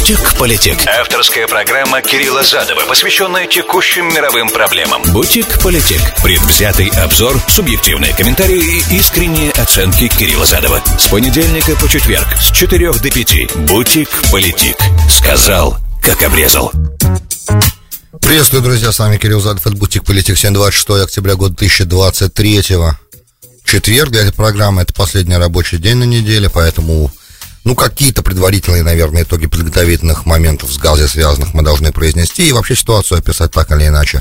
«Бутик-политик». Авторская программа Кирилла Задова, посвященная текущим мировым проблемам. «Бутик-политик». Предвзятый обзор, субъективные комментарии и искренние оценки Кирилла Задова. С понедельника по четверг с 4 до 5. «Бутик-политик». Сказал, как обрезал. Приветствую, друзья, с вами Кирилл Задов, это Бутик Политик, сегодня 26 октября года 2023 Четверг для этой программы, это последний рабочий день на неделе, поэтому ну, какие-то предварительные, наверное, итоги подготовительных моментов с газе связанных мы должны произнести и вообще ситуацию описать так или иначе.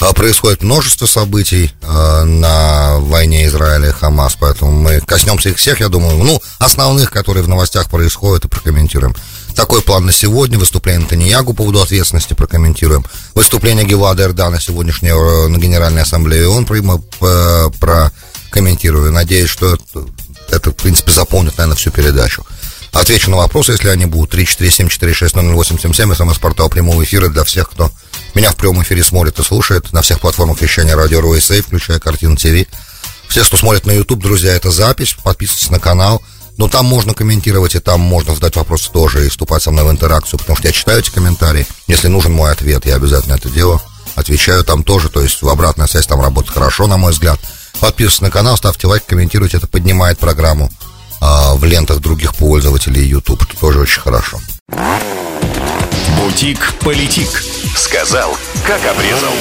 А, происходит множество событий а, на войне Израиля и Хамас, поэтому мы коснемся их всех, я думаю, ну, основных, которые в новостях происходят, и прокомментируем. Такой план на сегодня. Выступление Таньягу по поводу ответственности прокомментируем. Выступление Гевада Эрдана сегодняшнее э, на Генеральной Ассамблее он э, прокомментирую. Надеюсь, что это, в принципе, заполнит, наверное, всю передачу. Отвечу на вопросы, если они будут. 347-460-0877, смс-портал прямого эфира для всех, кто меня в прямом эфире смотрит и слушает. На всех платформах вещания радио РУСА, включая Картина ТВ. Все, кто смотрит на YouTube, друзья, это запись. Подписывайтесь на канал. Но там можно комментировать, и там можно задать вопросы тоже, и вступать со мной в интеракцию, потому что я читаю эти комментарии. Если нужен мой ответ, я обязательно это делаю. Отвечаю там тоже, то есть обратная связь там работает хорошо, на мой взгляд. Подписывайтесь на канал, ставьте лайк, комментируйте, это поднимает программу а, в лентах других пользователей YouTube. Это тоже очень хорошо. Бутик-политик. Сказал, как обрезал.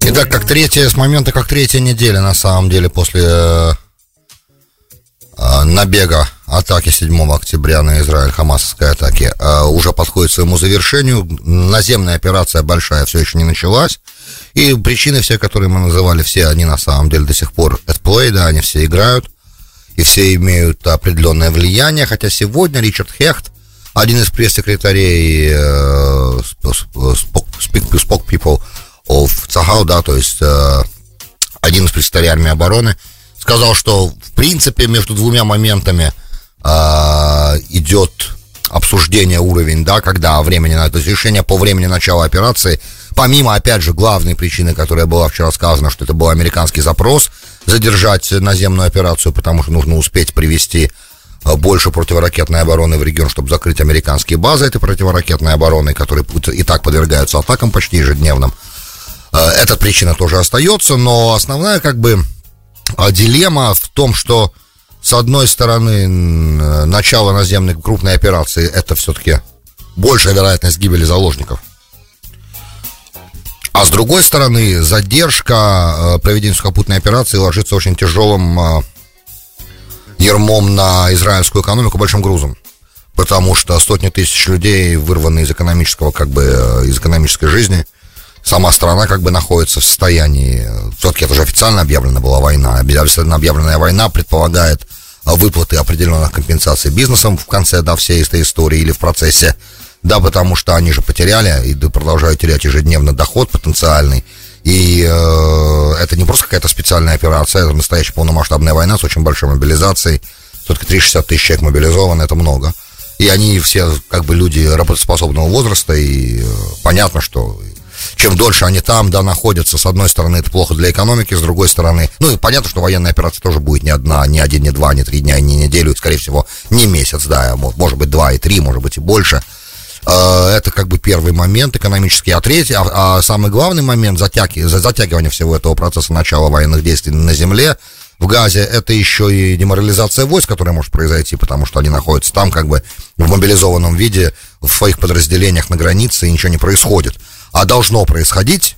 Итак, как третья, с момента как третья неделя, на самом деле, после э, э, набега атаки 7 октября на Израиль, хамасовской атаки, э, уже подходит к своему завершению. Наземная операция большая все еще не началась. И причины все, которые мы называли, все они на самом деле до сих пор at play, да, они все играют и все имеют определенное влияние, хотя сегодня Ричард Хехт, один из пресс-секретарей э, Speak People of Цахау, да, то есть э, один из представителей армии обороны, сказал, что в принципе между двумя моментами э, идет обсуждение уровень, да, когда времени, то есть решение по времени начала операции – Помимо, опять же, главной причины, которая была вчера сказана, что это был американский запрос задержать наземную операцию, потому что нужно успеть привести э, больше противоракетной обороны в регион, чтобы закрыть американские базы этой противоракетной обороны, которые и так подвергаются атакам почти ежедневным. Э, эта причина тоже остается, но основная как бы э, дилемма в том, что с одной стороны начало наземной крупной операции это все-таки большая вероятность гибели заложников, а с другой стороны, задержка э, проведения сухопутной операции ложится очень тяжелым э, ермом на израильскую экономику большим грузом. Потому что сотни тысяч людей вырваны из экономического, как бы, э, из экономической жизни. Сама страна как бы находится в состоянии, все-таки это же официально объявлена была война. Официально объявленная война предполагает выплаты определенных компенсаций бизнесом в конце да, всей этой истории или в процессе да, потому что они же потеряли и продолжают терять ежедневно доход потенциальный. И э, это не просто какая-то специальная операция, это настоящая полномасштабная война с очень большой мобилизацией. Все-таки 360 тысяч человек мобилизованы, это много. И они все как бы люди работоспособного возраста, и э, понятно, что чем дольше они там, да, находятся, с одной стороны, это плохо для экономики, с другой стороны, ну и понятно, что военная операция тоже будет не одна, не один, не два, не три дня, не неделю, скорее всего, не месяц, да, может быть, два и три, может быть, и больше – это как бы первый момент экономический. А третий, а, а самый главный момент затяги, затягивания всего этого процесса начала военных действий на земле в Газе, это еще и деморализация войск, которая может произойти, потому что они находятся там как бы в мобилизованном виде, в своих подразделениях на границе, и ничего не происходит. А должно происходить,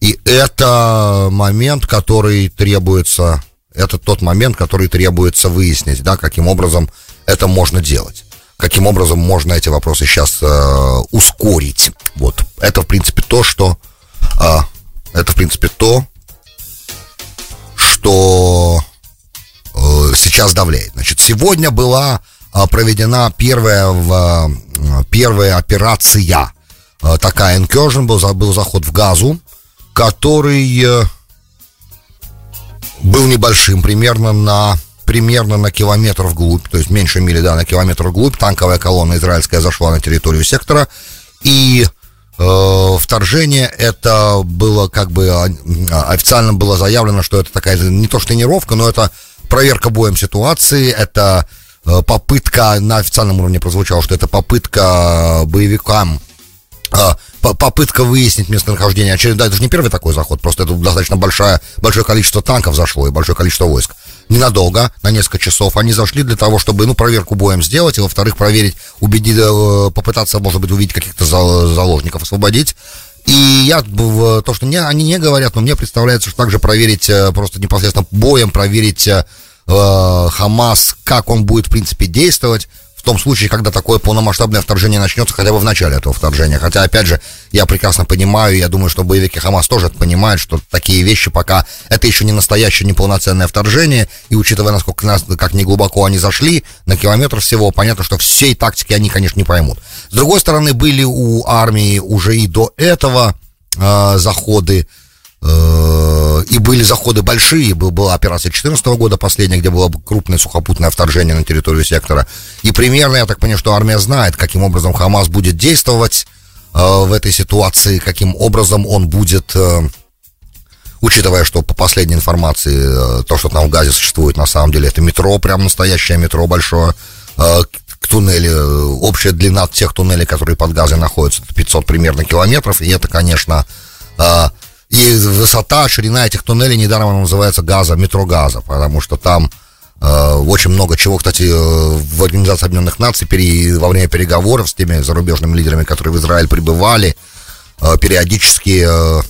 и это момент, который требуется, это тот момент, который требуется выяснить, да, каким образом это можно делать каким образом можно эти вопросы сейчас э, ускорить. Вот. Это, в принципе, то, что... Э, это, в принципе, то, что э, сейчас давляет. Значит, сегодня была э, проведена первая, в, э, первая операция. Э, такая incursion, был, был заход в газу, который э, был небольшим, примерно на примерно на километр вглубь, то есть меньше мили, да, на километр вглубь, танковая колонна израильская зашла на территорию сектора, и э, вторжение это было как бы а, официально было заявлено, что это такая не то что тренировка, но это проверка боем ситуации, это э, попытка, на официальном уровне прозвучало, что это попытка боевикам а, попытка выяснить местонахождение. Очередной, это же не первый такой заход, просто это достаточно большое, большое количество танков зашло и большое количество войск. Ненадолго, на несколько часов, они зашли для того, чтобы, ну, проверку боем сделать, и, во-вторых, проверить, убедить, э, попытаться, может быть, увидеть каких-то заложников, освободить. И я, то, что не, они не говорят, но мне представляется, что также проверить э, просто непосредственно боем, проверить э, Хамас, как он будет, в принципе, действовать, в том случае, когда такое полномасштабное вторжение начнется хотя бы в начале этого вторжения. Хотя, опять же, я прекрасно понимаю, я думаю, что боевики Хамас тоже это понимают, что такие вещи пока это еще не настоящее, не полноценное вторжение, и учитывая, насколько нас, как не глубоко они зашли, на километр всего, понятно, что всей тактики они, конечно, не поймут. С другой стороны, были у армии уже и до этого э, заходы, и были заходы большие, была операция 2014 года последняя, где было крупное сухопутное вторжение на территорию сектора. И примерно, я так понимаю, что армия знает, каким образом Хамас будет действовать э, в этой ситуации, каким образом он будет, э, учитывая, что по последней информации, то, что там в Газе существует, на самом деле, это метро, прям настоящее метро большое, туннели, общая длина тех туннелей, которые под Газой находятся, 500 примерно километров, и это, конечно, и высота, ширина этих туннелей, недаром она называется газа, метро газа, потому что там э, очень много чего, кстати, э, в Организации Объединенных Наций пере, во время переговоров с теми зарубежными лидерами, которые в Израиль прибывали, э, периодически э,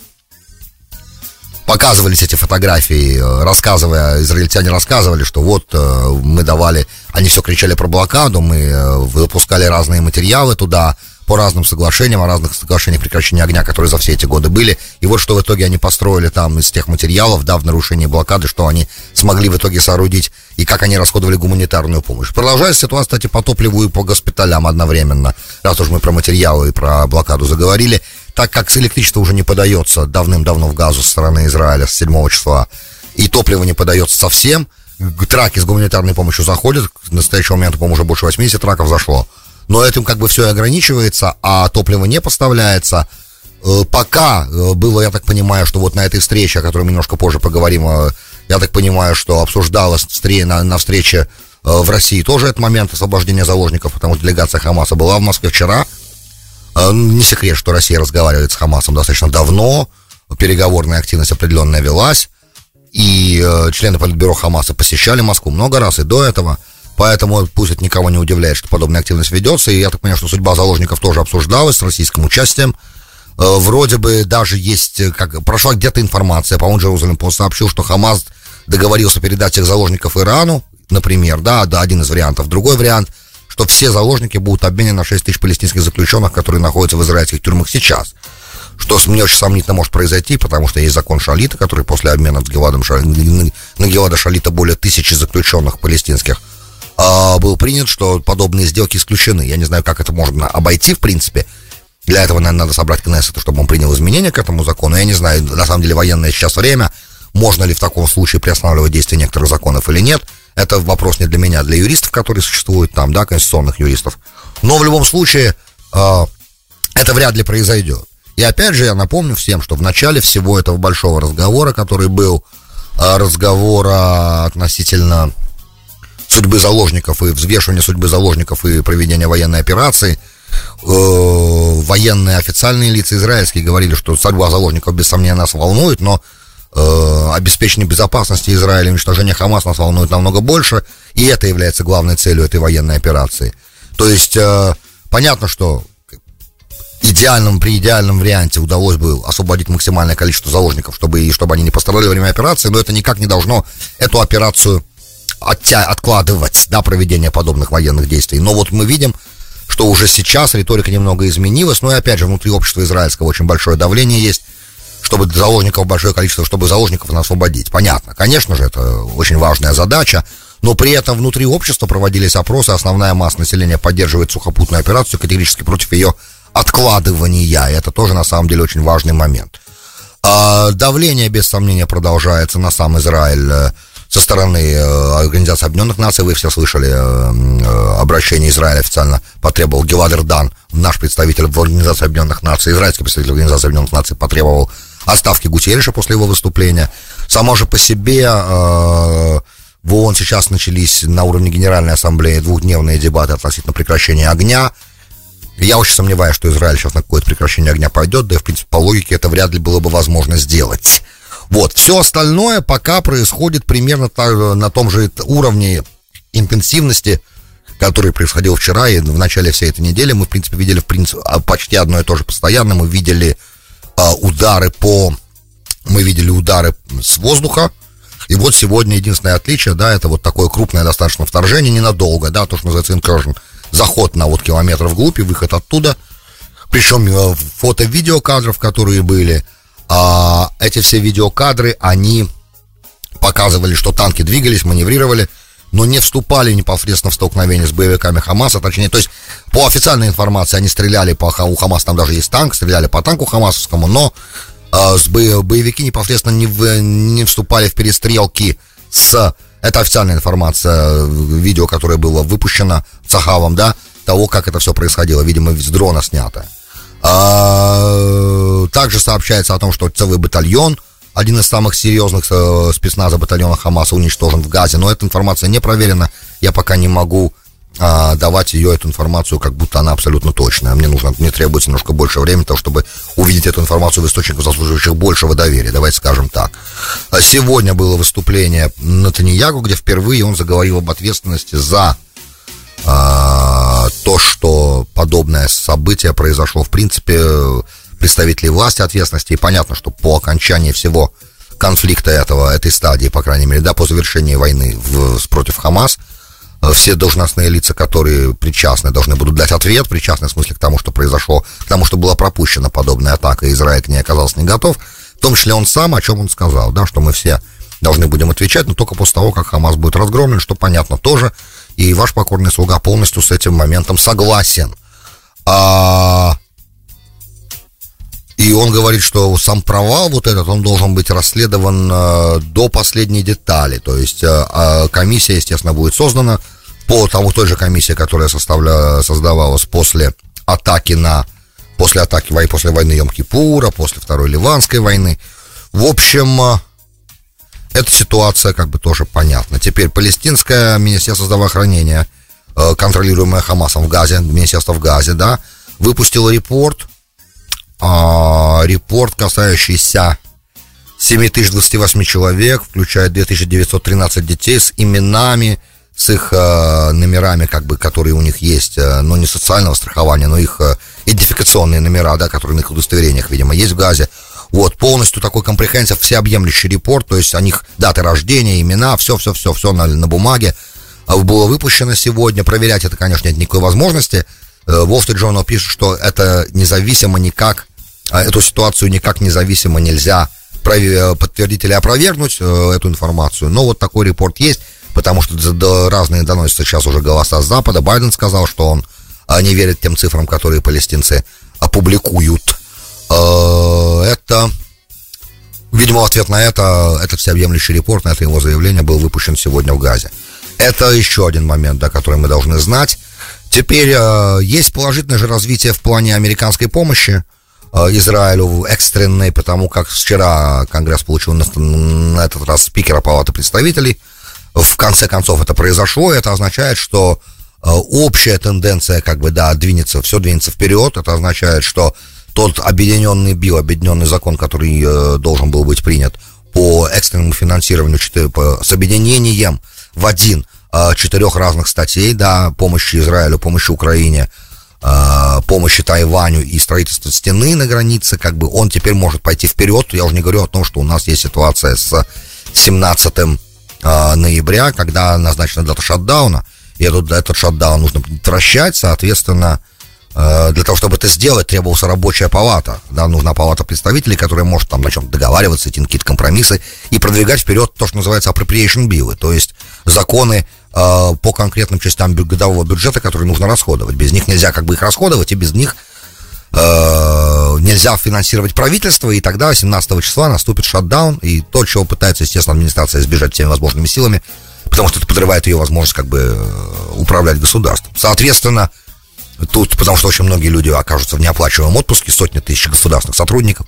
показывались эти фотографии, э, рассказывая, израильтяне рассказывали, что вот э, мы давали, они все кричали про блокаду, мы э, выпускали разные материалы туда, по разным соглашениям, о разных соглашениях прекращения огня, которые за все эти годы были. И вот что в итоге они построили там из тех материалов, да, в нарушении блокады, что они смогли в итоге соорудить и как они расходовали гуманитарную помощь. Продолжается ситуация, кстати, по топливу и по госпиталям одновременно. Раз уж мы про материалы и про блокаду заговорили, так как электричество уже не подается давным-давно в газу со стороны Израиля с 7 числа, и топливо не подается совсем, траки с гуманитарной помощью заходят, к настоящему моменту, по-моему, уже больше 80 траков зашло но этим как бы все и ограничивается, а топливо не поставляется. Э, пока э, было, я так понимаю, что вот на этой встрече, о которой мы немножко позже поговорим, э, я так понимаю, что обсуждалось на, на встрече в России тоже этот момент освобождения заложников, потому что делегация Хамаса была в Москве вчера. Не секрет, что Россия разговаривает с Хамасом достаточно давно, переговорная активность определенная велась, и члены Политбюро Хамаса посещали Москву много раз и до этого – Поэтому пусть это никого не удивляет, что подобная активность ведется. И я так понимаю, что судьба заложников тоже обсуждалась с российским участием. Э, вроде бы даже есть, э, как прошла где-то информация, по-моему, Джерузалем Пост сообщил, что Хамас договорился передать всех заложников Ирану, например, да, да, один из вариантов. Другой вариант, что все заложники будут обменены на 6 тысяч палестинских заключенных, которые находятся в израильских тюрьмах сейчас. Что мне очень сомнительно может произойти, потому что есть закон Шалита, который после обмена с Геладом, на Гелада Шалита более тысячи заключенных палестинских э, был принят, что подобные сделки исключены. Я не знаю, как это можно обойти, в принципе. Для этого, наверное, надо собрать Кнессет, чтобы он принял изменения к этому закону. Я не знаю, на самом деле, военное сейчас время. Можно ли в таком случае приостанавливать действие некоторых законов или нет. Это вопрос не для меня, а для юристов, которые существуют там, да, конституционных юристов. Но в любом случае, э, это вряд ли произойдет. И опять же, я напомню всем, что в начале всего этого большого разговора, который был разговора относительно судьбы заложников и взвешивания судьбы заложников и проведения военной операции, э, военные официальные лица израильские говорили, что судьба заложников без сомнения нас волнует, но э, обеспечение безопасности Израиля уничтожение Хамас нас волнует намного больше, и это является главной целью этой военной операции. То есть э, понятно, что идеальном, при идеальном варианте удалось бы освободить максимальное количество заложников, чтобы, и чтобы они не пострадали во время операции, но это никак не должно эту операцию оття, откладывать, да, проведение подобных военных действий. Но вот мы видим, что уже сейчас риторика немного изменилась, но и опять же внутри общества израильского очень большое давление есть, чтобы заложников большое количество, чтобы заложников освободить. Понятно, конечно же, это очень важная задача, но при этом внутри общества проводились опросы, основная масса населения поддерживает сухопутную операцию, категорически против ее откладывания, и это тоже на самом деле очень важный момент. А давление, без сомнения, продолжается на сам Израиль со стороны э, Организации Объединенных Наций. Вы все слышали э, э, обращение Израиля официально потребовал Гелад Эрдан, наш представитель в Организации Объединенных Наций, израильский представитель Организации Объединенных Наций потребовал отставки Гутерриша после его выступления. Само же по себе В ООН сейчас начались на уровне Генеральной Ассамблеи двухдневные дебаты относительно прекращения огня. Я очень сомневаюсь, что Израиль сейчас на какое-то прекращение огня пойдет, да и, в принципе, по логике это вряд ли было бы возможно сделать. Вот, все остальное пока происходит примерно так, на том же уровне интенсивности, который происходил вчера и в начале всей этой недели. Мы, в принципе, видели в принципе, а, почти одно и то же постоянно. Мы видели а, удары по... Мы видели удары с воздуха, и вот сегодня единственное отличие, да, это вот такое крупное достаточно вторжение, ненадолго, да, то, что называется incursion, заход на вот километр вглубь и выход оттуда. Причем э, фото-видеокадров, которые были, а, эти все видеокадры, они показывали, что танки двигались, маневрировали, но не вступали непосредственно в столкновение с боевиками Хамаса, точнее, то есть по официальной информации они стреляли по у Хамаса, там даже есть танк, стреляли по танку хамасовскому, но э, с бо, боевики непосредственно не, в, не вступали в перестрелки с это официальная информация, видео, которое было выпущено Цахавом, да, того, как это все происходило, видимо, с дрона снято. А, также сообщается о том, что целый батальон, один из самых серьезных э, спецназа батальона Хамаса уничтожен в Газе, но эта информация не проверена, я пока не могу а, давать ее, эту информацию, как будто она абсолютно точная. Мне нужно, мне требуется немножко больше времени, того, чтобы увидеть эту информацию в источниках, заслуживающих большего доверия, давайте скажем так. А сегодня было выступление Натаньягу, где впервые он заговорил об ответственности за то, что подобное событие произошло. В принципе, представители власти ответственности, и понятно, что по окончании всего конфликта этого, этой стадии, по крайней мере, да, по завершении войны в, против Хамас, э, все должностные лица, которые причастны, должны будут дать ответ, причастны в смысле к тому, что произошло, к тому, что была пропущена подобная атака, и Израиль к ней оказался не готов, в том числе он сам, о чем он сказал, да, что мы все должны будем отвечать, но только после того, как Хамас будет разгромлен, что понятно тоже, и ваш покорный слуга полностью с этим моментом согласен. А... И он говорит, что сам провал вот этот, он должен быть расследован э, до последней детали. То есть э, э, комиссия, естественно, будет создана по тому той же комиссии, которая составля, создавалась после атаки на после атаки после войны Йом-Кипура, после Второй Ливанской войны. В общем, э, эта ситуация как бы тоже понятна. Теперь палестинское Министерство здравоохранения, э, контролируемое Хамасом в Газе, Министерство в Газе, да, выпустило репорт, а, репорт, касающийся 7028 человек, включая 2913 детей с именами, с их э, номерами, как бы, которые у них есть, э, но не социального страхования, но их э, идентификационные номера, да, которые на их удостоверениях, видимо, есть в Газе. Вот, полностью такой компрехенсив, всеобъемлющий репорт, то есть о них даты рождения, имена, все-все-все, все на, на бумаге а, было выпущено сегодня. Проверять это, конечно, нет никакой возможности. Э, Wall Street Journal пишет, что это независимо никак, а, эту ситуацию никак независимо нельзя подтвердить или опровергнуть э, эту информацию. Но вот такой репорт есть, потому что разные доносятся сейчас уже голоса с Запада. Байден сказал, что он не верит тем цифрам, которые палестинцы опубликуют. Э, видимо, ответ на это, этот всеобъемлющий репорт, на это его заявление был выпущен сегодня в Газе. Это еще один момент, да, который мы должны знать. Теперь э, есть положительное же развитие в плане американской помощи э, Израилю экстренной, потому как вчера Конгресс получил на, на этот раз спикера Палаты представителей. В конце концов это произошло, и это означает, что э, общая тенденция, как бы, да, двинется, все двинется вперед. Это означает, что тот объединенный БИО, объединенный закон, который э, должен был быть принят по экстренному финансированию с объединением в один э, четырех разных статей, да, помощи Израилю, помощи Украине, э, помощи Тайваню и строительству стены на границе, как бы он теперь может пойти вперед. Я уже не говорю о том, что у нас есть ситуация с 17 э, ноября, когда назначена дата шатдауна, и этот, этот шатдаун нужно предотвращать, соответственно, Э, для того, чтобы это сделать, требовалась рабочая палата. Да, нужна палата представителей, которая может там на чем договариваться, идти на какие-то компромиссы и продвигать вперед то, что называется appropriation bill, то есть законы э, по конкретным частям годового бюджета, которые нужно расходовать. Без них нельзя как бы их расходовать, и без них э, нельзя финансировать правительство, и тогда 17 числа наступит шатдаун, и то, чего пытается, естественно, администрация избежать всеми возможными силами, потому что это подрывает ее возможность как бы э, управлять государством. Соответственно, Тут, потому что очень многие люди окажутся в неоплачиваемом отпуске, сотни тысяч государственных сотрудников,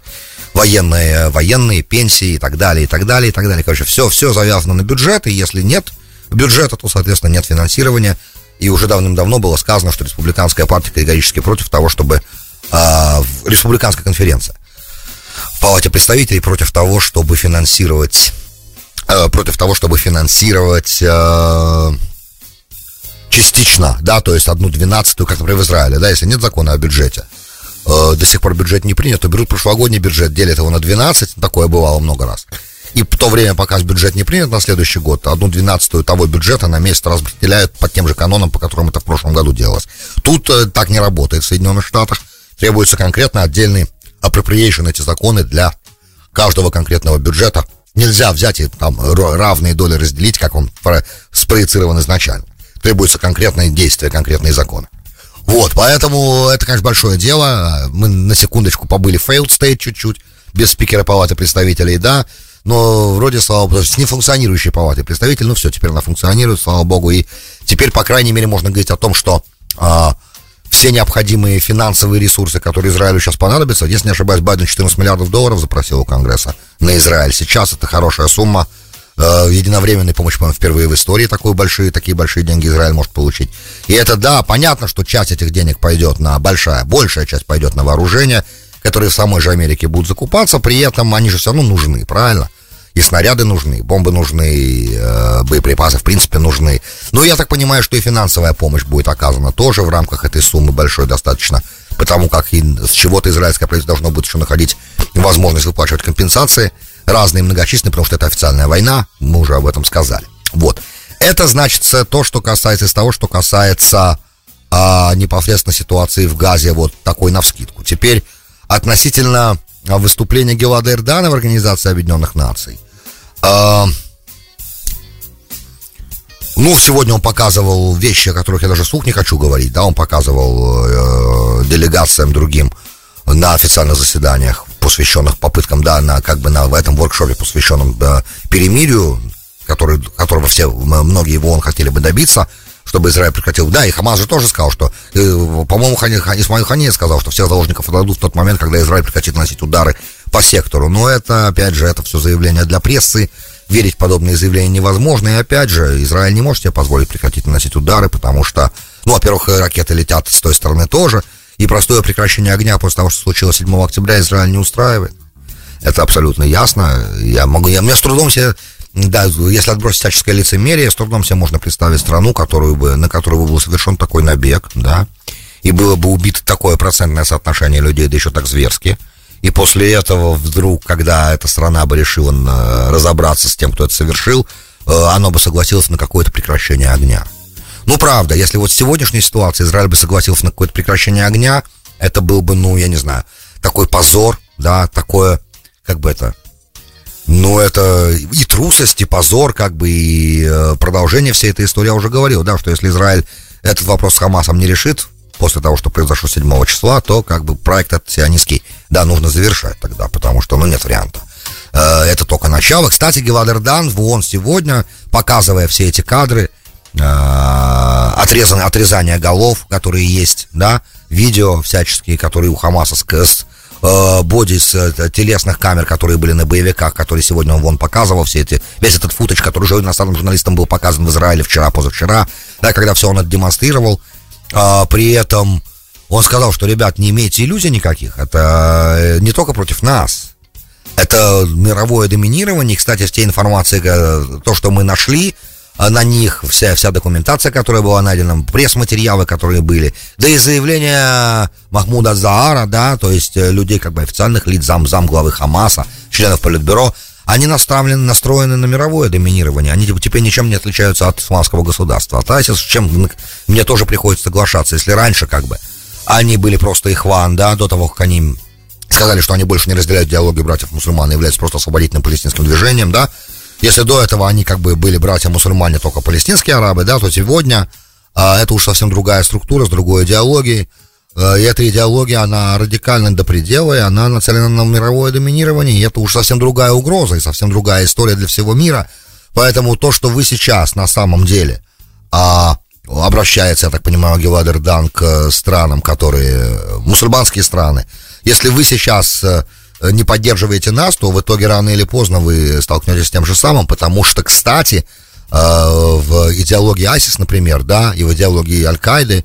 военные, военные, пенсии и так далее, и так далее, и так далее. Короче, все, все завязано на бюджет, и если нет бюджета, то, соответственно, нет финансирования. И уже давным-давно было сказано, что республиканская партия категорически против того, чтобы... Э, республиканская конференция в Палате представителей против того, чтобы финансировать... Э, против того, чтобы финансировать... Э, частично, да, то есть одну двенадцатую, как, например, в Израиле, да, если нет закона о бюджете, э, до сих пор бюджет не принят, то берут прошлогодний бюджет, делят его на 12, такое бывало много раз. И в то время, пока бюджет не принят на следующий год, одну двенадцатую того бюджета на месяц распределяют по тем же канонам, по которым это в прошлом году делалось. Тут э, так не работает в Соединенных Штатах. Требуется конкретно отдельный appropriation, эти законы для каждого конкретного бюджета. Нельзя взять и там равные доли разделить, как он спроецирован изначально требуются конкретные действия, конкретные законы. Вот, поэтому это, конечно, большое дело. Мы на секундочку побыли в failed state чуть-чуть, без спикера палаты представителей, да, но вроде, слава богу, с нефункционирующей палатой представителей, ну все, теперь она функционирует, слава богу, и теперь, по крайней мере, можно говорить о том, что а, все необходимые финансовые ресурсы, которые Израилю сейчас понадобятся, если не ошибаюсь, Байден 14 миллиардов долларов запросил у Конгресса на Израиль. Сейчас это хорошая сумма, единовременной помощи, по-моему, впервые в истории такой большие, такие большие деньги Израиль может получить. И это, да, понятно, что часть этих денег пойдет на, большая, большая часть пойдет на вооружение, которые в самой же Америке будут закупаться, при этом они же все равно нужны, правильно? И снаряды нужны, бомбы нужны, э, боеприпасы, в принципе, нужны. Но я так понимаю, что и финансовая помощь будет оказана тоже в рамках этой суммы большой достаточно, потому как и с чего-то израильское правительство должно будет еще находить возможность выплачивать компенсации разные многочисленные, потому что это официальная война, мы уже об этом сказали. Вот. Это значит то, что касается из того, что касается а, непосредственно ситуации в Газе, вот такой навскидку. Теперь относительно выступления Гелада Эрдана в Организации Объединенных Наций. А, ну, сегодня он показывал вещи, о которых я даже слух не хочу говорить, да, он показывал э, делегациям другим на официальных заседаниях, посвященных попыткам, да, на, как бы на, в этом воркшопе, посвященном да, перемирию, который, которого все, многие его он хотели бы добиться, чтобы Израиль прекратил. Да, и Хамас же тоже сказал, что, э, по-моему, Хани, Исмаил Хани сказал, что всех заложников отдадут в тот момент, когда Израиль прекратит наносить удары по сектору. Но это, опять же, это все заявление для прессы. Верить в подобные заявления невозможно. И опять же, Израиль не может себе позволить прекратить наносить удары, потому что, ну, во-первых, ракеты летят с той стороны тоже. И простое прекращение огня после того, что случилось 7 октября, Израиль не устраивает. Это абсолютно ясно. Я могу, я, мне с трудом себе, да, если отбросить всяческое лицемерие, с трудом себе можно представить страну, которую бы, на которую бы был совершен такой набег, да, и было бы убито такое процентное соотношение людей, да еще так зверски. И после этого вдруг, когда эта страна бы решила э, разобраться с тем, кто это совершил, э, оно бы согласилось на какое-то прекращение огня. Ну, правда, если вот в сегодняшней ситуации Израиль бы согласился на какое-то прекращение огня, это был бы, ну, я не знаю, такой позор, да, такое, как бы это, ну, это и трусость, и позор, как бы, и э, продолжение всей этой истории. Я уже говорил, да, что если Израиль этот вопрос с Хамасом не решит, после того, что произошло 7 числа, то, как бы, проект этот сионистский, да, нужно завершать тогда, потому что, ну, нет варианта. Э, это только начало. Кстати, Гелад Эрдан в ООН сегодня, показывая все эти кадры, Э, отрезан, отрезание голов, которые есть, да, видео всяческие, которые у Хамаса с, с э, боди с э, телесных камер, которые были на боевиках, которые сегодня он вон показывал, все эти, весь этот футаж, который уже иностранным журналистам был показан в Израиле вчера, позавчера, да, когда все он это демонстрировал, э, при этом он сказал, что, ребят, не имейте иллюзий никаких, это не только против нас, это мировое доминирование, кстати, те информации, то, что мы нашли, на них вся, вся документация, которая была найдена, пресс-материалы, которые были, да и заявление Махмуда Заара, да, то есть э, людей как бы официальных лиц, зам, зам главы Хамаса, членов Политбюро, они настроены, настроены на мировое доминирование, они типа, теперь ничем не отличаются от исламского государства. А ISIS, с чем мне тоже приходится соглашаться, если раньше как бы они были просто ихван, да, до того, как они сказали, что они больше не разделяют диалоги братьев-мусульман и являются просто освободительным палестинским движением, да, если до этого они как бы были братья-мусульмане, только палестинские арабы, да, то сегодня а, это уж совсем другая структура, с другой идеологией. А, и эта идеология, она радикальна до предела, и она нацелена на мировое доминирование, и это уж совсем другая угроза, и совсем другая история для всего мира. Поэтому то, что вы сейчас на самом деле а, обращается, я так понимаю, Геладер Дан к странам, которые, мусульманские страны, если вы сейчас Э, не поддерживаете нас, то в итоге рано или поздно вы столкнетесь с тем же самым, потому что, кстати, в идеологии АСИС, например, да, и в идеологии Аль-Каиды,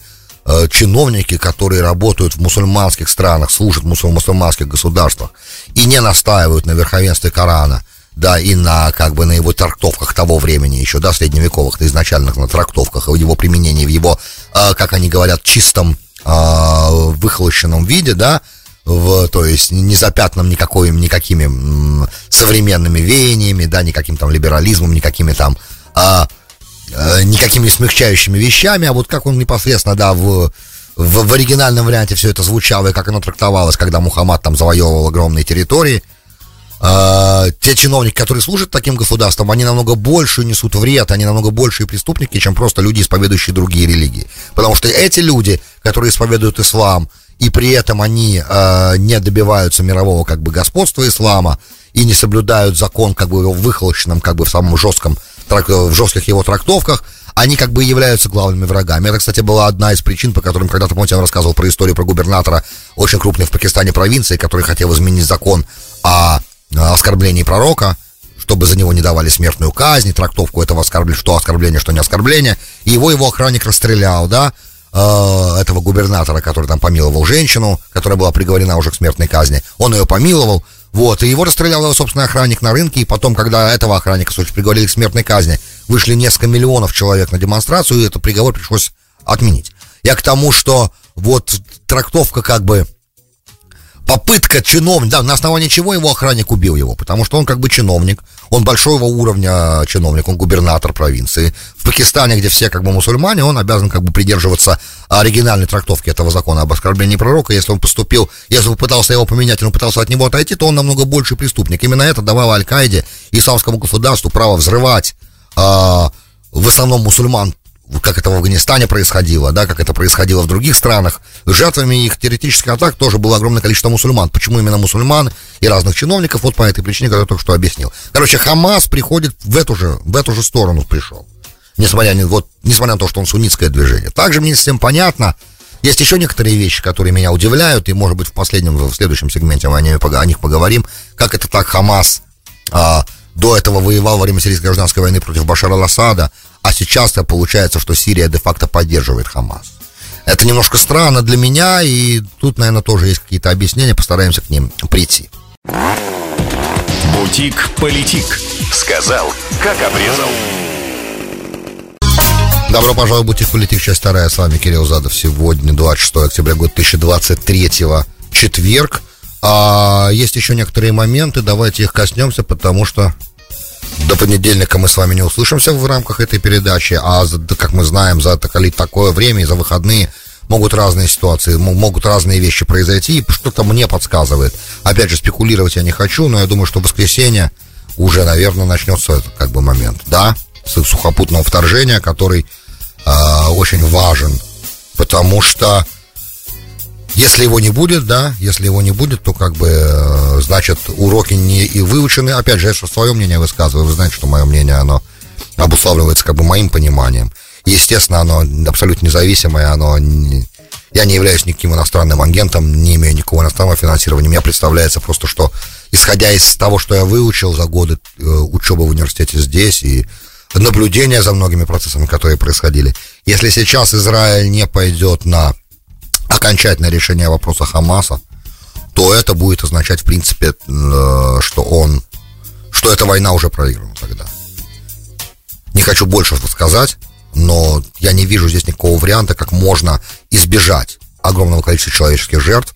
чиновники, которые работают в мусульманских странах, служат в мусульманских государствах и не настаивают на верховенстве Корана, да, и на, как бы, на его трактовках того времени еще, да, средневековых, на изначальных на трактовках, его применении, в его, как они говорят, чистом выхолощенном виде, да, в, то есть не запятнанным никакой, никакими современными веяниями, да, никаким там либерализмом, никакими там а, а, никакими смягчающими вещами, а вот как он непосредственно, да, в, в, в оригинальном варианте все это звучало и как оно трактовалось, когда Мухаммад там завоевывал огромные территории. А, те чиновники, которые служат таким государством, они намного больше несут вред, они намного большие преступники, чем просто люди, исповедующие другие религии. Потому что эти люди, которые исповедуют ислам, и при этом они э, не добиваются мирового как бы господства ислама и не соблюдают закон как бы в выхолощенном, как бы в самом жестком, в жестких его трактовках, они как бы являются главными врагами. Это, кстати, была одна из причин, по которым когда-то, помните, я рассказывал про историю про губернатора очень крупной в Пакистане провинции, который хотел изменить закон о, о оскорблении пророка, чтобы за него не давали смертную казнь, трактовку этого оскорбления, что оскорбление, что не оскорбление. И его его охранник расстрелял, да, этого губернатора, который там помиловал женщину, которая была приговорена уже к смертной казни. Он ее помиловал, вот, и его расстрелял его собственный охранник на рынке, и потом, когда этого охранника, в приговорили к смертной казни, вышли несколько миллионов человек на демонстрацию, и этот приговор пришлось отменить. Я к тому, что вот трактовка как бы попытка чиновник, да, на основании чего его охранник убил его, потому что он как бы чиновник, он большого уровня чиновник, он губернатор провинции. В Пакистане, где все как бы мусульмане, он обязан как бы придерживаться оригинальной трактовки этого закона об оскорблении пророка. Если он поступил, если он пытался его поменять, он пытался от него отойти, то он намного больше преступник. Именно это давало Аль-Каиде исламскому государству право взрывать э, в основном мусульман как это в Афганистане происходило, да, как это происходило в других странах. Жертвами их теоретических атак тоже было огромное количество мусульман. Почему именно мусульман и разных чиновников? Вот по этой причине, которую я только что объяснил. Короче, Хамас приходит в эту же, в эту же сторону пришел. Несмотря, на, вот, несмотря на то, что он суннитское движение. Также мне всем понятно, есть еще некоторые вещи, которые меня удивляют, и, может быть, в последнем, в следующем сегменте мы о, них, о них поговорим. Как это так Хамас а, до этого воевал во время сирийской гражданской войны против Башара Ал-Асада, а сейчас-то получается, что Сирия де-факто поддерживает Хамас. Это немножко странно для меня, и тут, наверное, тоже есть какие-то объяснения, постараемся к ним прийти. Бутик-политик. Сказал, как обрезал. Добро пожаловать в Бутик Политик, часть вторая. С вами Кирилл Задов. Сегодня 26 октября, год 2023, четверг. А есть еще некоторые моменты, давайте их коснемся, потому что до понедельника мы с вами не услышимся в рамках этой передачи, а, как мы знаем, за такое время и за выходные могут разные ситуации, могут разные вещи произойти, и что-то мне подсказывает. Опять же, спекулировать я не хочу, но я думаю, что в воскресенье уже, наверное, начнется этот как бы момент, да, сухопутного вторжения, который э, очень важен, потому что если его не будет, да, если его не будет, то как бы, э, значит, уроки не и выучены. Опять же, я свое мнение высказываю, вы знаете, что мое мнение, оно обуславливается как бы моим пониманием. Естественно, оно абсолютно независимое, оно не, я не являюсь никаким иностранным агентом, не имею никакого иностранного финансирования. Мне представляется просто, что исходя из того, что я выучил за годы э, учебы в университете здесь и наблюдения за многими процессами, которые происходили, если сейчас Израиль не пойдет на окончательное решение вопроса Хамаса, то это будет означать, в принципе, э, что он, что эта война уже проиграна тогда. Не хочу больше сказать, но я не вижу здесь никакого варианта, как можно избежать огромного количества человеческих жертв,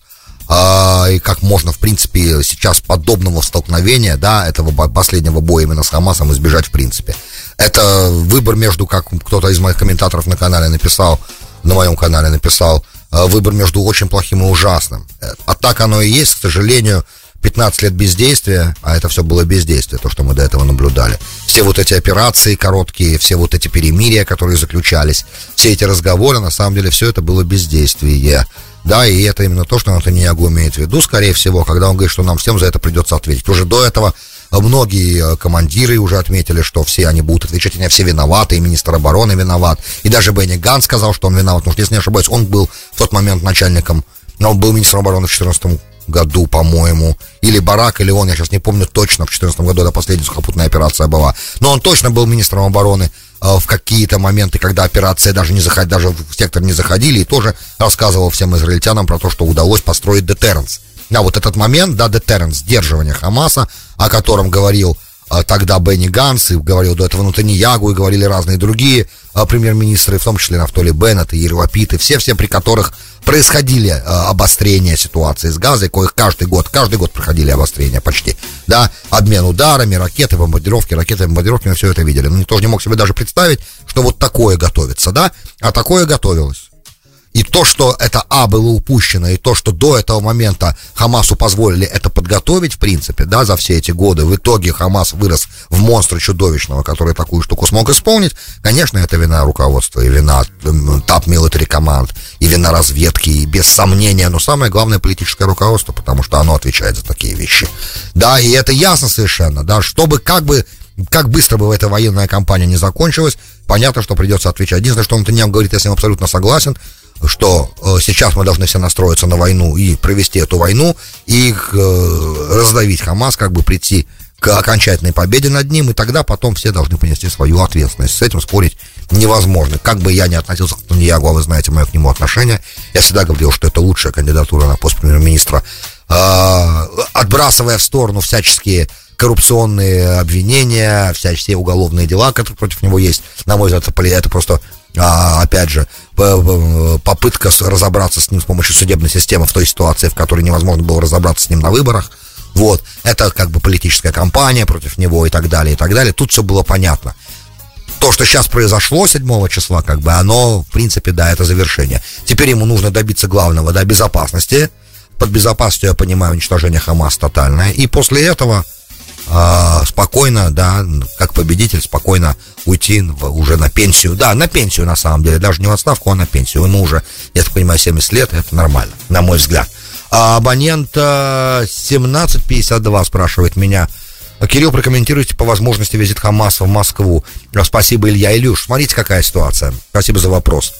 а, и как можно, в принципе, сейчас подобного столкновения, да, этого последнего боя именно с Хамасом избежать в принципе. Это выбор между, как кто-то из моих комментаторов на канале написал, на моем канале написал, выбор между очень плохим и ужасным. Э, а так оно и есть, к сожалению, 15 лет бездействия, а это все было бездействие, то, что мы до этого наблюдали. Все вот эти операции короткие, все вот эти перемирия, которые заключались, все эти разговоры, на самом деле, все это было бездействие. Да, и это именно то, что Натаньягу имеет в виду, скорее всего, когда он говорит, что нам всем за это придется ответить. Уже до этого Многие э, командиры уже отметили, что все они будут отвечать, они все виноваты, и министр обороны виноват. И даже Бенни Ган сказал, что он виноват, потому что, если не ошибаюсь, он был в тот момент начальником, но он был министром обороны в 2014 году, по-моему, или Барак, или он, я сейчас не помню точно, в 2014 году, это последняя сухопутная операция была. Но он точно был министром обороны э, в какие-то моменты, когда операция даже не заходила, даже в сектор не заходили, и тоже рассказывал всем израильтянам про то, что удалось построить детерренс. Да, вот этот момент, да, детерренс, сдерживание Хамаса, о котором говорил а, тогда Бенни Ганс, и говорил до этого Нутаньягу, и говорили разные другие а, премьер-министры, в том числе Нафтоли Беннет и Ирлапит, и все-все, при которых происходили а, обострения ситуации с газой, коих каждый год, каждый год проходили обострения почти, да, обмен ударами, ракеты, бомбардировки, ракеты, бомбардировки, мы все это видели, но никто не мог себе даже представить, что вот такое готовится, да, а такое готовилось. И то, что это А было упущено, и то, что до этого момента Хамасу позволили это подготовить, в принципе, да, за все эти годы, в итоге Хамас вырос в монстра чудовищного, который такую штуку смог исполнить, конечно, это вина руководства, и вина TAP Military Command, и вина разведки, и без сомнения, но самое главное политическое руководство, потому что оно отвечает за такие вещи. Да, и это ясно совершенно, да, чтобы как бы как быстро бы эта военная кампания не закончилась, понятно, что придется отвечать. Единственное, что он Натаньян говорит, я с ним абсолютно согласен, что э, сейчас мы должны все настроиться на войну и провести эту войну и э, раздавить Хамас, как бы прийти к окончательной победе над ним, и тогда потом все должны понести свою ответственность. С этим спорить невозможно. Как бы я ни относился к Туньягу, а вы знаете мое к нему отношение, я всегда говорил, что это лучшая кандидатура на пост премьер-министра, э, отбрасывая в сторону всяческие коррупционные обвинения, всяческие уголовные дела, которые против него есть. На мой взгляд, это просто а, опять же, попытка разобраться с ним с помощью судебной системы в той ситуации, в которой невозможно было разобраться с ним на выборах. Вот, это как бы политическая кампания против него и так далее, и так далее. Тут все было понятно. То, что сейчас произошло 7 числа, как бы, оно, в принципе, да, это завершение. Теперь ему нужно добиться главного, да, безопасности. Под безопасностью я понимаю уничтожение Хамас тотальное. И после этого э, спокойно, да, как победитель, спокойно уйти в, уже на пенсию. Да, на пенсию на самом деле, даже не в отставку, а на пенсию. Ему уже, я так понимаю, 70 лет, это нормально, на мой взгляд. А абонент э, 1752 спрашивает меня, Кирилл, прокомментируйте по возможности визит Хамаса в Москву. Спасибо, Илья. Илюш, смотрите, какая ситуация. Спасибо за вопрос.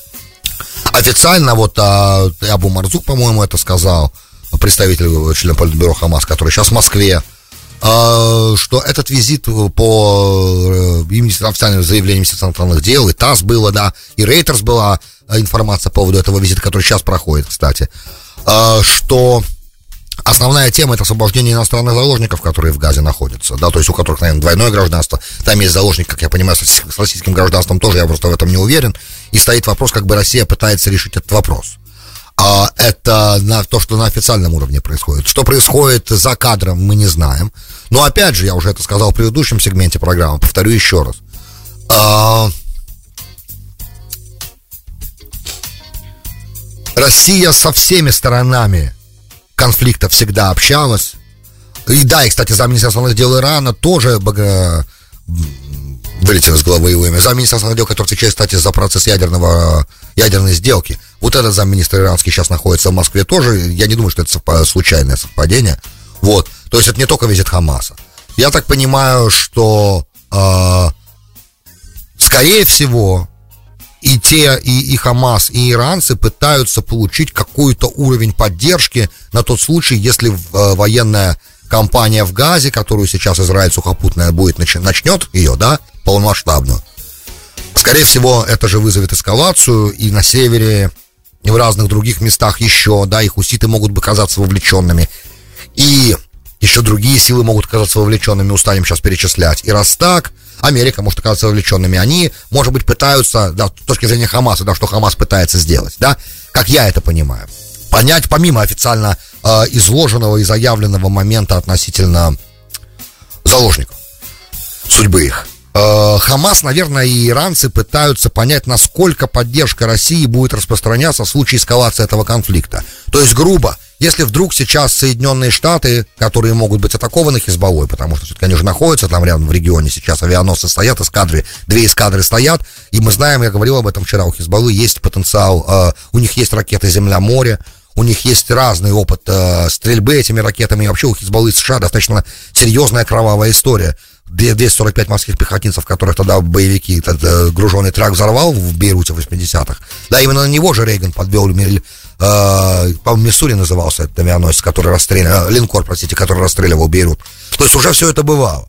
Официально вот а, Абу Марзук, по-моему, это сказал, представитель члена Политбюро Хамас, который сейчас в Москве. А, что этот визит по э, официальным заявлениям иностранных дел, и ТАСС было, да, и Рейтерс была э, информация по поводу этого визита, который сейчас проходит, кстати, а, что основная тема это освобождение иностранных заложников, которые в Газе находятся, да, то есть у которых, наверное, двойное гражданство, там есть заложник, как я понимаю, с российским гражданством тоже, я просто в этом не уверен, и стоит вопрос, как бы Россия пытается решить этот вопрос а, это на то, что на официальном уровне происходит. Что происходит за кадром, мы не знаем. Но опять же, я уже это сказал в предыдущем сегменте программы, повторю еще раз. А, Россия со всеми сторонами конфликта всегда общалась. И да, и, кстати, замминистра иностранных дел Ирана тоже вылетел из головы его имя. Замминистра иностранных дел, который отвечает, кстати, за процесс ядерного, ядерной сделки. Вот этот замминистра иранский сейчас находится в Москве тоже. Я не думаю, что это случайное совпадение. Вот. То есть это не только визит Хамаса. Я так понимаю, что э, скорее всего и те, и, и Хамас, и иранцы пытаются получить какой-то уровень поддержки на тот случай, если э, военная кампания в Газе, которую сейчас Израиль сухопутная будет начнет ее, да, полномасштабную. Скорее всего, это же вызовет эскалацию, и на севере, и в разных других местах еще, да, и хуситы могут бы казаться вовлеченными. И еще другие силы могут казаться вовлеченными, устанем сейчас перечислять. И раз так, Америка может оказаться вовлеченными. Они, может быть, пытаются, да, с точки зрения Хамаса, да, что Хамас пытается сделать, да, как я это понимаю. Понять, помимо официально э, изложенного и заявленного момента относительно заложников, судьбы их. Э, Хамас, наверное, и иранцы пытаются понять, насколько поддержка России будет распространяться в случае эскалации этого конфликта. То есть, грубо, если вдруг сейчас Соединенные Штаты, которые могут быть атакованы Хизбаллой, потому что все-таки они же находятся там рядом в регионе сейчас, авианосцы стоят, эскадры, две эскадры стоят, и мы знаем, я говорил об этом вчера, у Хизбаллы есть потенциал, э, у них есть ракеты Земля-море, у них есть разный опыт э, стрельбы этими ракетами, и вообще у Хизбаллы США достаточно серьезная кровавая история 245 морских пехотинцев, которых тогда боевики, этот э, груженный трак взорвал в Бейруте в 80-х. Да, именно на него же Рейган подвел, э, по-моему, Миссури назывался этот авианосец, который расстреливал, э, линкор, простите, который расстреливал Бейрут. То есть уже все это бывало.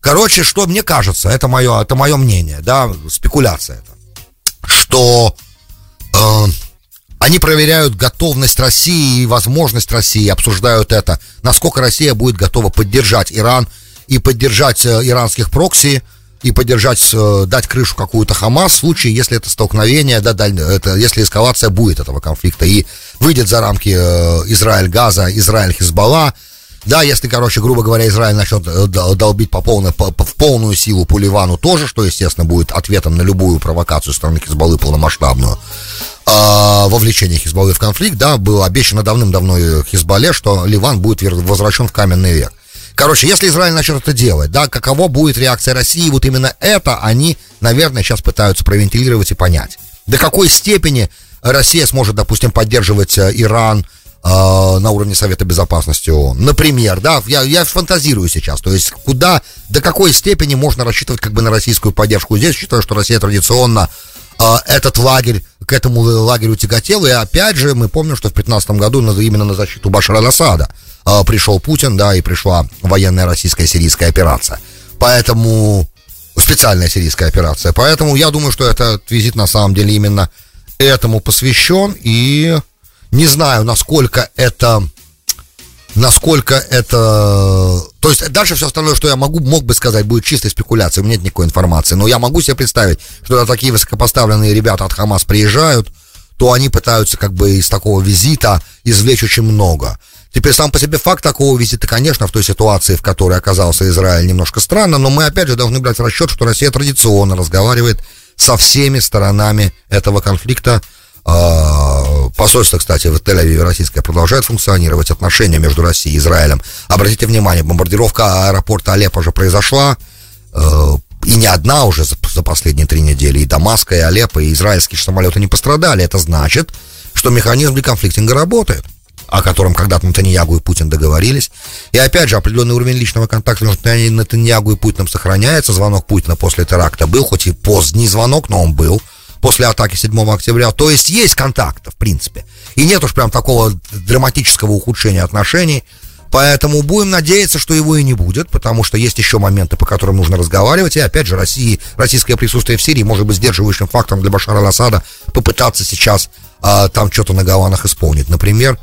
Короче, что мне кажется, это мое, это мое мнение, да, спекуляция это, что э, они проверяют готовность России и возможность России, обсуждают это, насколько Россия будет готова поддержать Иран и поддержать э, иранских прокси, и поддержать, э, дать крышу какую-то Хамас в случае, если это столкновение, да, это, если эскалация будет этого конфликта и выйдет за рамки э, Израиль-Газа, Израиль-Хизбалла, да, если, короче, грубо говоря, Израиль начнет долбить по полной, по, в полную силу по Ливану тоже, что, естественно, будет ответом на любую провокацию страны Хизбаллы полномасштабную, а, вовлечение Хизбаллы в конфликт, да, было обещано давным-давно Хизбалле, что Ливан будет возвращен в каменный век. Короче, если Израиль начнет это делать, да, каково будет реакция России, вот именно это они, наверное, сейчас пытаются провентилировать и понять. До какой степени Россия сможет, допустим, поддерживать э, Иран э, на уровне Совета Безопасности ООН. Например, да, я, я фантазирую сейчас, то есть куда, до какой степени можно рассчитывать как бы на российскую поддержку. Здесь считаю, что Россия традиционно а, этот лагерь, к этому лагерю тяготел. И опять же, мы помним, что в 2015 году именно на защиту Башара Асада а, пришел Путин, да, и пришла военная российская сирийская операция. Поэтому специальная сирийская операция. Поэтому я думаю, что этот визит на самом деле именно этому посвящен. И не знаю, насколько это насколько это... То есть дальше все остальное, что я могу, мог бы сказать, будет чистой спекуляцией, у меня нет никакой информации. Но я могу себе представить, что такие высокопоставленные ребята от Хамас приезжают, то они пытаются как бы из такого визита извлечь очень много. Теперь сам по себе факт такого визита, конечно, в той ситуации, в которой оказался Израиль, немножко странно, но мы опять же должны брать в расчет, что Россия традиционно разговаривает со всеми сторонами этого конфликта, а, посольство, кстати, в Тель-Авиве российское продолжает функционировать. Отношения между Россией и Израилем. Обратите внимание, бомбардировка аэропорта Алеппо уже произошла. Э, и не одна уже за последние три недели. И Дамаска, и Алеппо, и израильские самолеты не пострадали. Это значит, что механизм деконфликтинга работает о котором когда-то Натаньягу и Путин договорились. И опять же, определенный уровень личного контакта между Натаньягу и Путиным сохраняется. Звонок Путина после теракта был, хоть и поздний звонок, но он был после атаки 7 октября. То есть есть контакты, в принципе. И нет уж прям такого драматического ухудшения отношений. Поэтому будем надеяться, что его и не будет, потому что есть еще моменты, по которым нужно разговаривать. И опять же, России, российское присутствие в Сирии может быть сдерживающим фактором для Башара Асада попытаться сейчас а, там что-то на Гаванах исполнить. Например,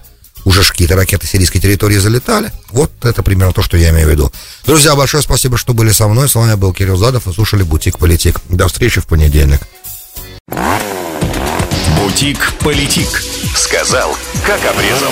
уже какие-то ракеты сирийской территории залетали. Вот это примерно то, что я имею в виду. Друзья, большое спасибо, что были со мной. С вами был Кирилл Задов. Вы слушали «Бутик Политик». До встречи в понедельник. Бутик Политик. Сказал, как обрезал.